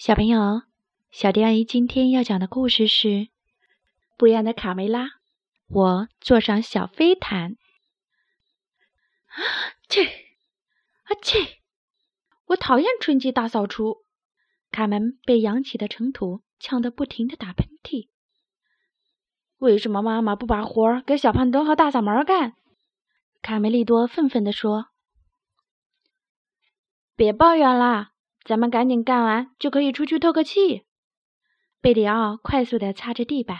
小朋友，小迪阿姨今天要讲的故事是《不一样的卡梅拉》。我坐上小飞毯。啊切！啊切！我讨厌春季大扫除。卡门被扬起的尘土呛得不停的打喷嚏。为什么妈妈不把活儿给小胖墩和大嗓门干？卡梅利多愤愤地说：“别抱怨啦！”咱们赶紧干完，就可以出去透个气。贝里奥快速的擦着地板。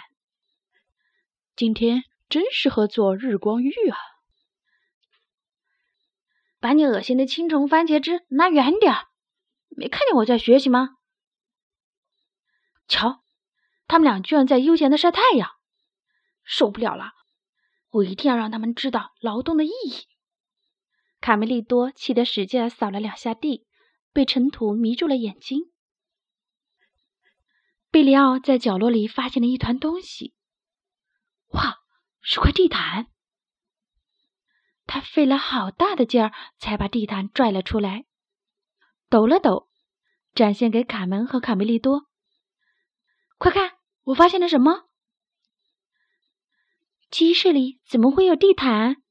今天真适合做日光浴啊！把你恶心的青虫番茄汁拿远点儿！没看见我在学习吗？瞧，他们俩居然在悠闲的晒太阳，受不了了！我一定要让他们知道劳动的意义。卡梅利多气得使劲扫了两下地。被尘土迷住了眼睛。贝里奥在角落里发现了一团东西，哇，是块地毯！他费了好大的劲儿才把地毯拽了出来，抖了抖，展现给卡门和卡梅利多。快看，我发现了什么？鸡舍里怎么会有地毯？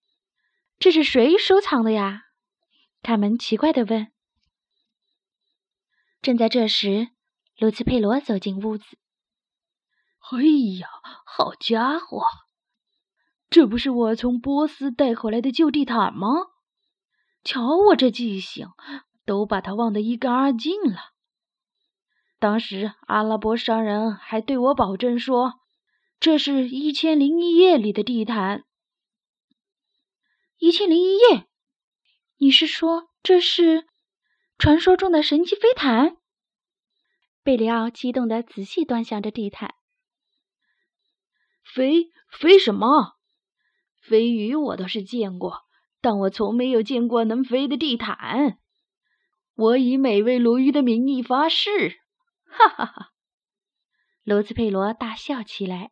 这是谁收藏的呀？卡门奇怪的问。正在这时，卢茨佩罗走进屋子。“哎呀，好家伙！这不是我从波斯带回来的旧地毯吗？瞧我这记性，都把它忘得一干二净了。当时阿拉伯商人还对我保证说，这是一千零一夜里的地毯。一千零一夜？你是说这是？”传说中的神奇飞毯，贝里奥激动地仔细端详着地毯。飞飞什么？飞鱼我倒是见过，但我从没有见过能飞的地毯。我以美味鲈鱼的名义发誓！哈哈哈！罗斯佩罗大笑起来。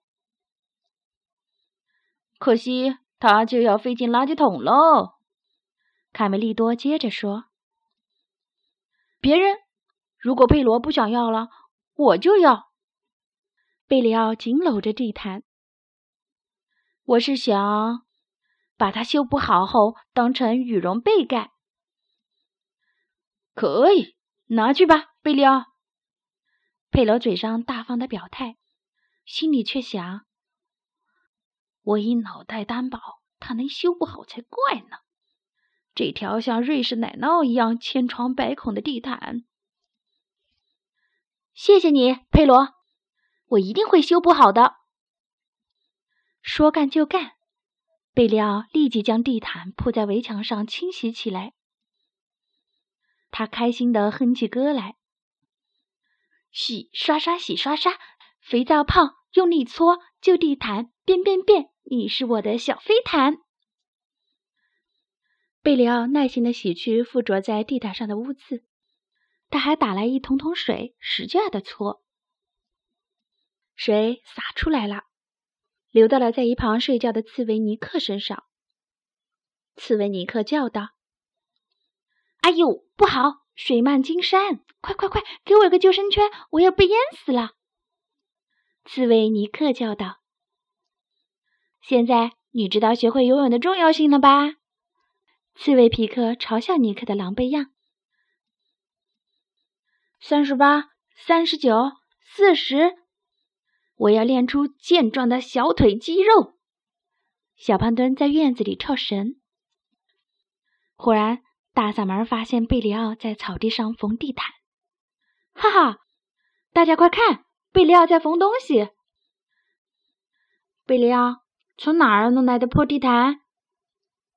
可惜，它就要飞进垃圾桶喽。卡梅利多接着说。别人，如果贝罗不想要了，我就要。贝里奥紧搂着地毯。我是想把它修补好后当成羽绒被盖。可以，拿去吧，贝里奥。佩罗嘴上大方的表态，心里却想：我以脑袋担保，他能修不好才怪呢。这条像瑞士奶酪一样千疮百孔的地毯，谢谢你，佩罗，我一定会修补好的。说干就干，贝利奥立即将地毯铺在围墙上清洗起来。他开心的哼起歌来：洗刷刷，洗刷刷，肥皂泡，用力搓，旧地毯变变变，你是我的小飞毯。贝里奥耐心的洗去附着在地毯上的污渍，他还打来一桶桶水，使劲的搓。水洒出来了，流到了在一旁睡觉的刺猬尼克身上。刺猬尼克叫道：“哎呦，不好，水漫金山！快快快，给我一个救生圈，我要被淹死了！”刺猬尼克叫道：“现在你知道学会游泳的重要性了吧？”刺猬皮克嘲笑尼克的狼狈样。三十八，三十九，四十，我要练出健壮的小腿肌肉。小胖墩在院子里跳绳。忽然，大嗓门发现贝里奥在草地上缝地毯。哈哈，大家快看，贝里奥在缝东西。贝里奥从哪儿弄来的破地毯？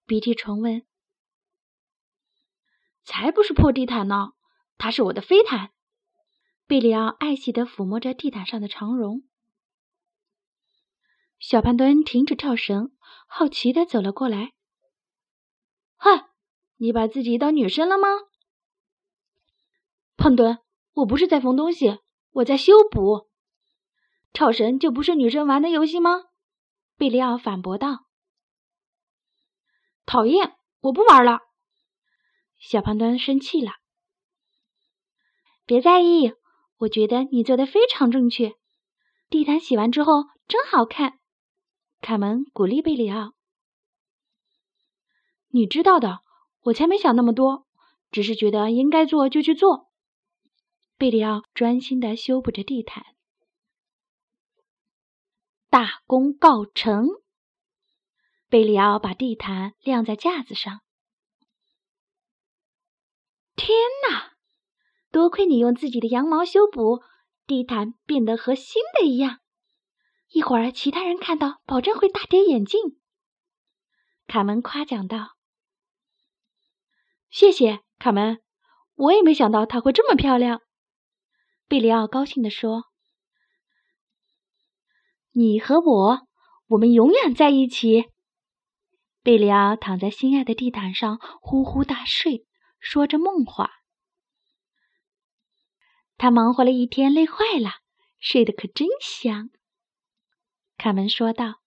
鼻涕虫问。才不是破地毯呢，它是我的飞毯。贝里奥爱惜的抚摸着地毯上的长绒。小胖墩停止跳绳，好奇的走了过来。嗨，你把自己当女生了吗？胖墩，我不是在缝东西，我在修补。跳绳就不是女生玩的游戏吗？贝里奥反驳道。讨厌，我不玩了。小胖墩生气了，别在意，我觉得你做的非常正确。地毯洗完之后真好看。卡门鼓励贝里奥：“你知道的，我才没想那么多，只是觉得应该做就去做。”贝里奥专心的修补着地毯。大功告成，贝里奥把地毯晾在架子上。天哪！多亏你用自己的羊毛修补，地毯变得和新的一样。一会儿其他人看到，保证会大跌眼镜。卡门夸奖道：“谢谢，卡门，我也没想到它会这么漂亮。”贝里奥高兴地说：“你和我，我们永远在一起。”贝里奥躺在心爱的地毯上呼呼大睡，说着梦话。他忙活了一天，累坏了，睡得可真香。卡门说道：“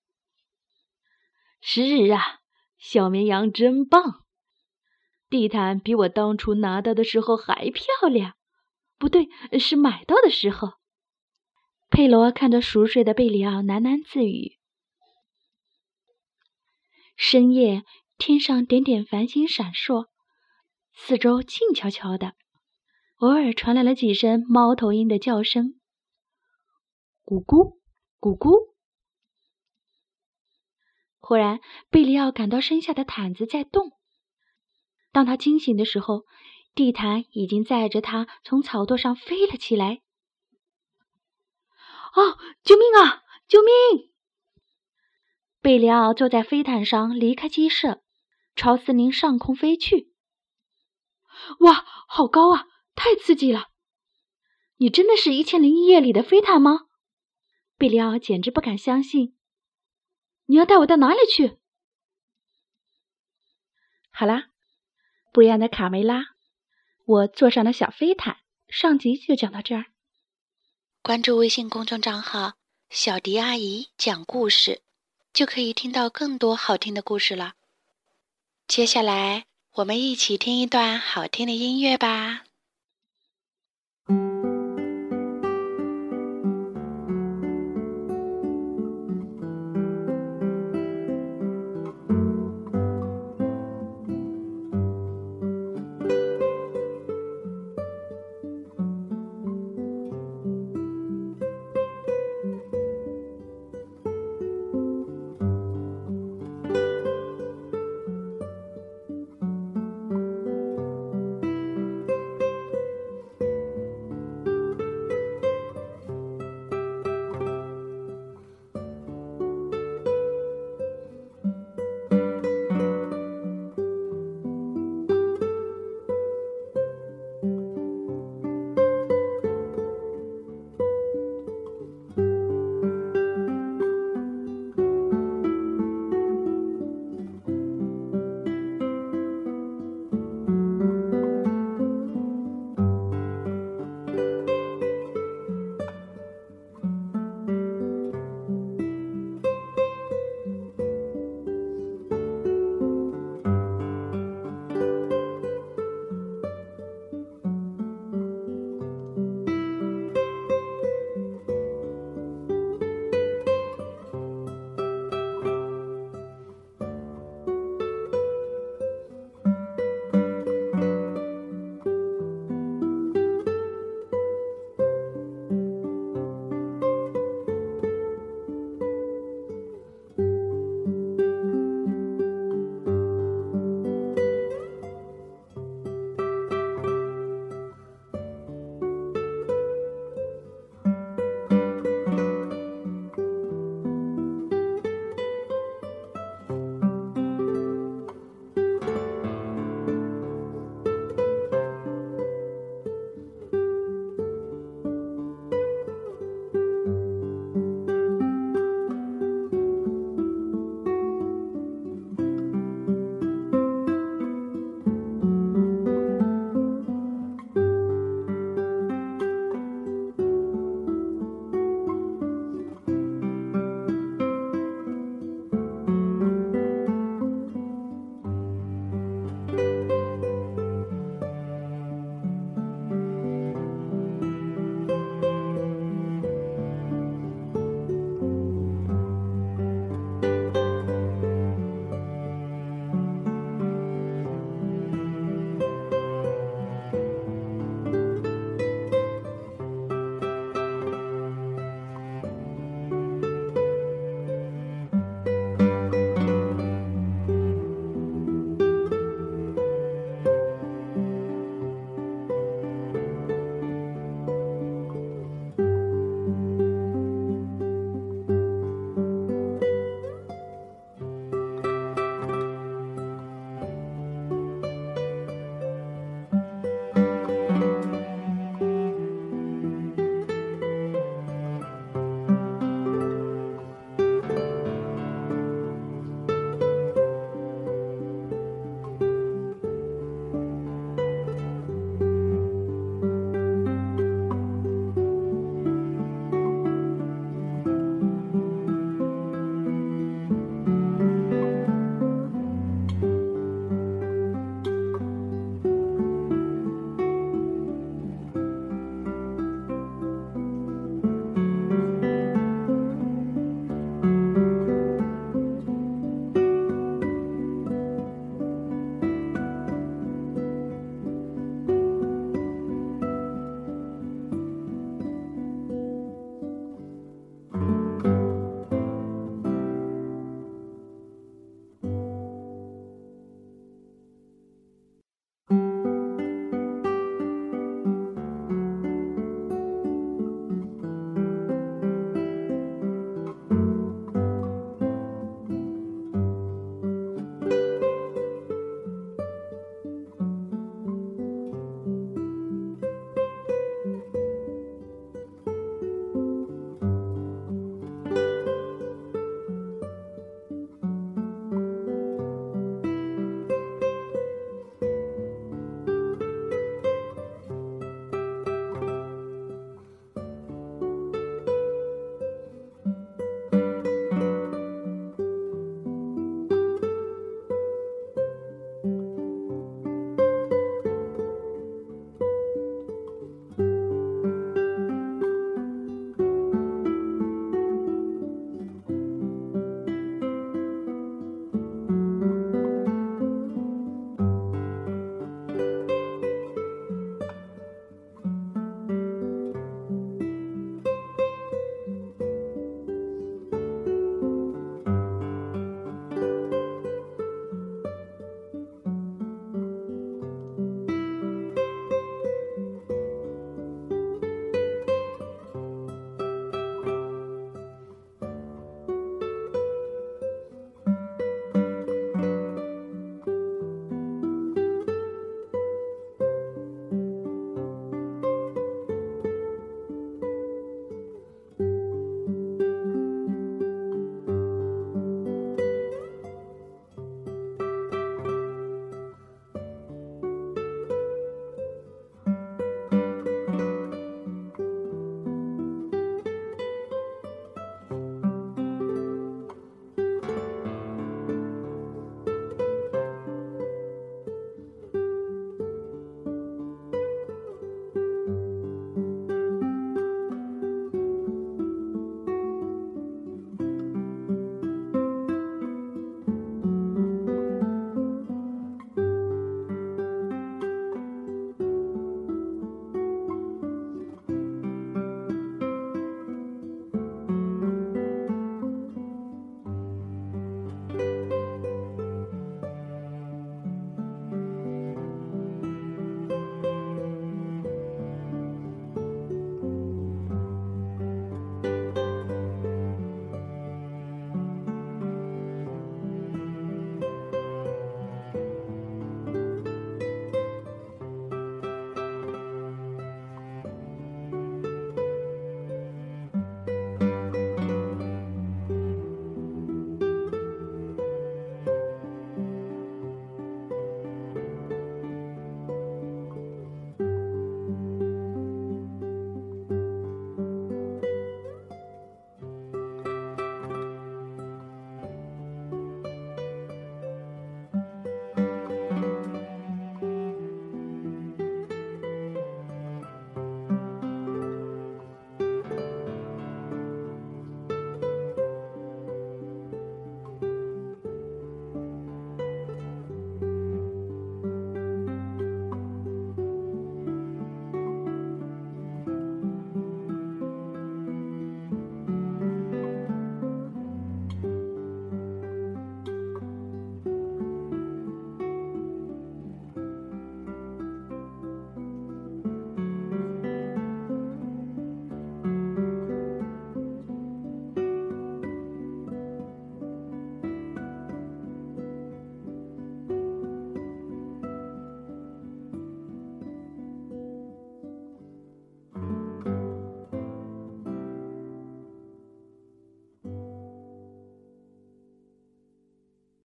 是啊，小绵羊真棒！地毯比我当初拿到的时候还漂亮。不对，是买到的时候。”佩罗看着熟睡的贝里奥喃喃自语。深夜，天上点点繁星闪烁，四周静悄悄的，偶尔传来了几声猫头鹰的叫声：“咕咕，咕咕。”忽然，贝里奥感到身下的毯子在动。当他惊醒的时候，地毯已经载着他从草垛上飞了起来。哦，救命啊！救命！贝里奥坐在飞毯上，离开鸡舍，朝森林上空飞去。哇，好高啊！太刺激了！你真的是《一千零一夜》里的飞毯吗？贝里奥简直不敢相信。你要带我到哪里去？好啦，不一样的卡梅拉，我坐上了小飞毯。上集就讲到这儿。关注微信公众账号“小迪阿姨讲故事”，就可以听到更多好听的故事了。接下来，我们一起听一段好听的音乐吧。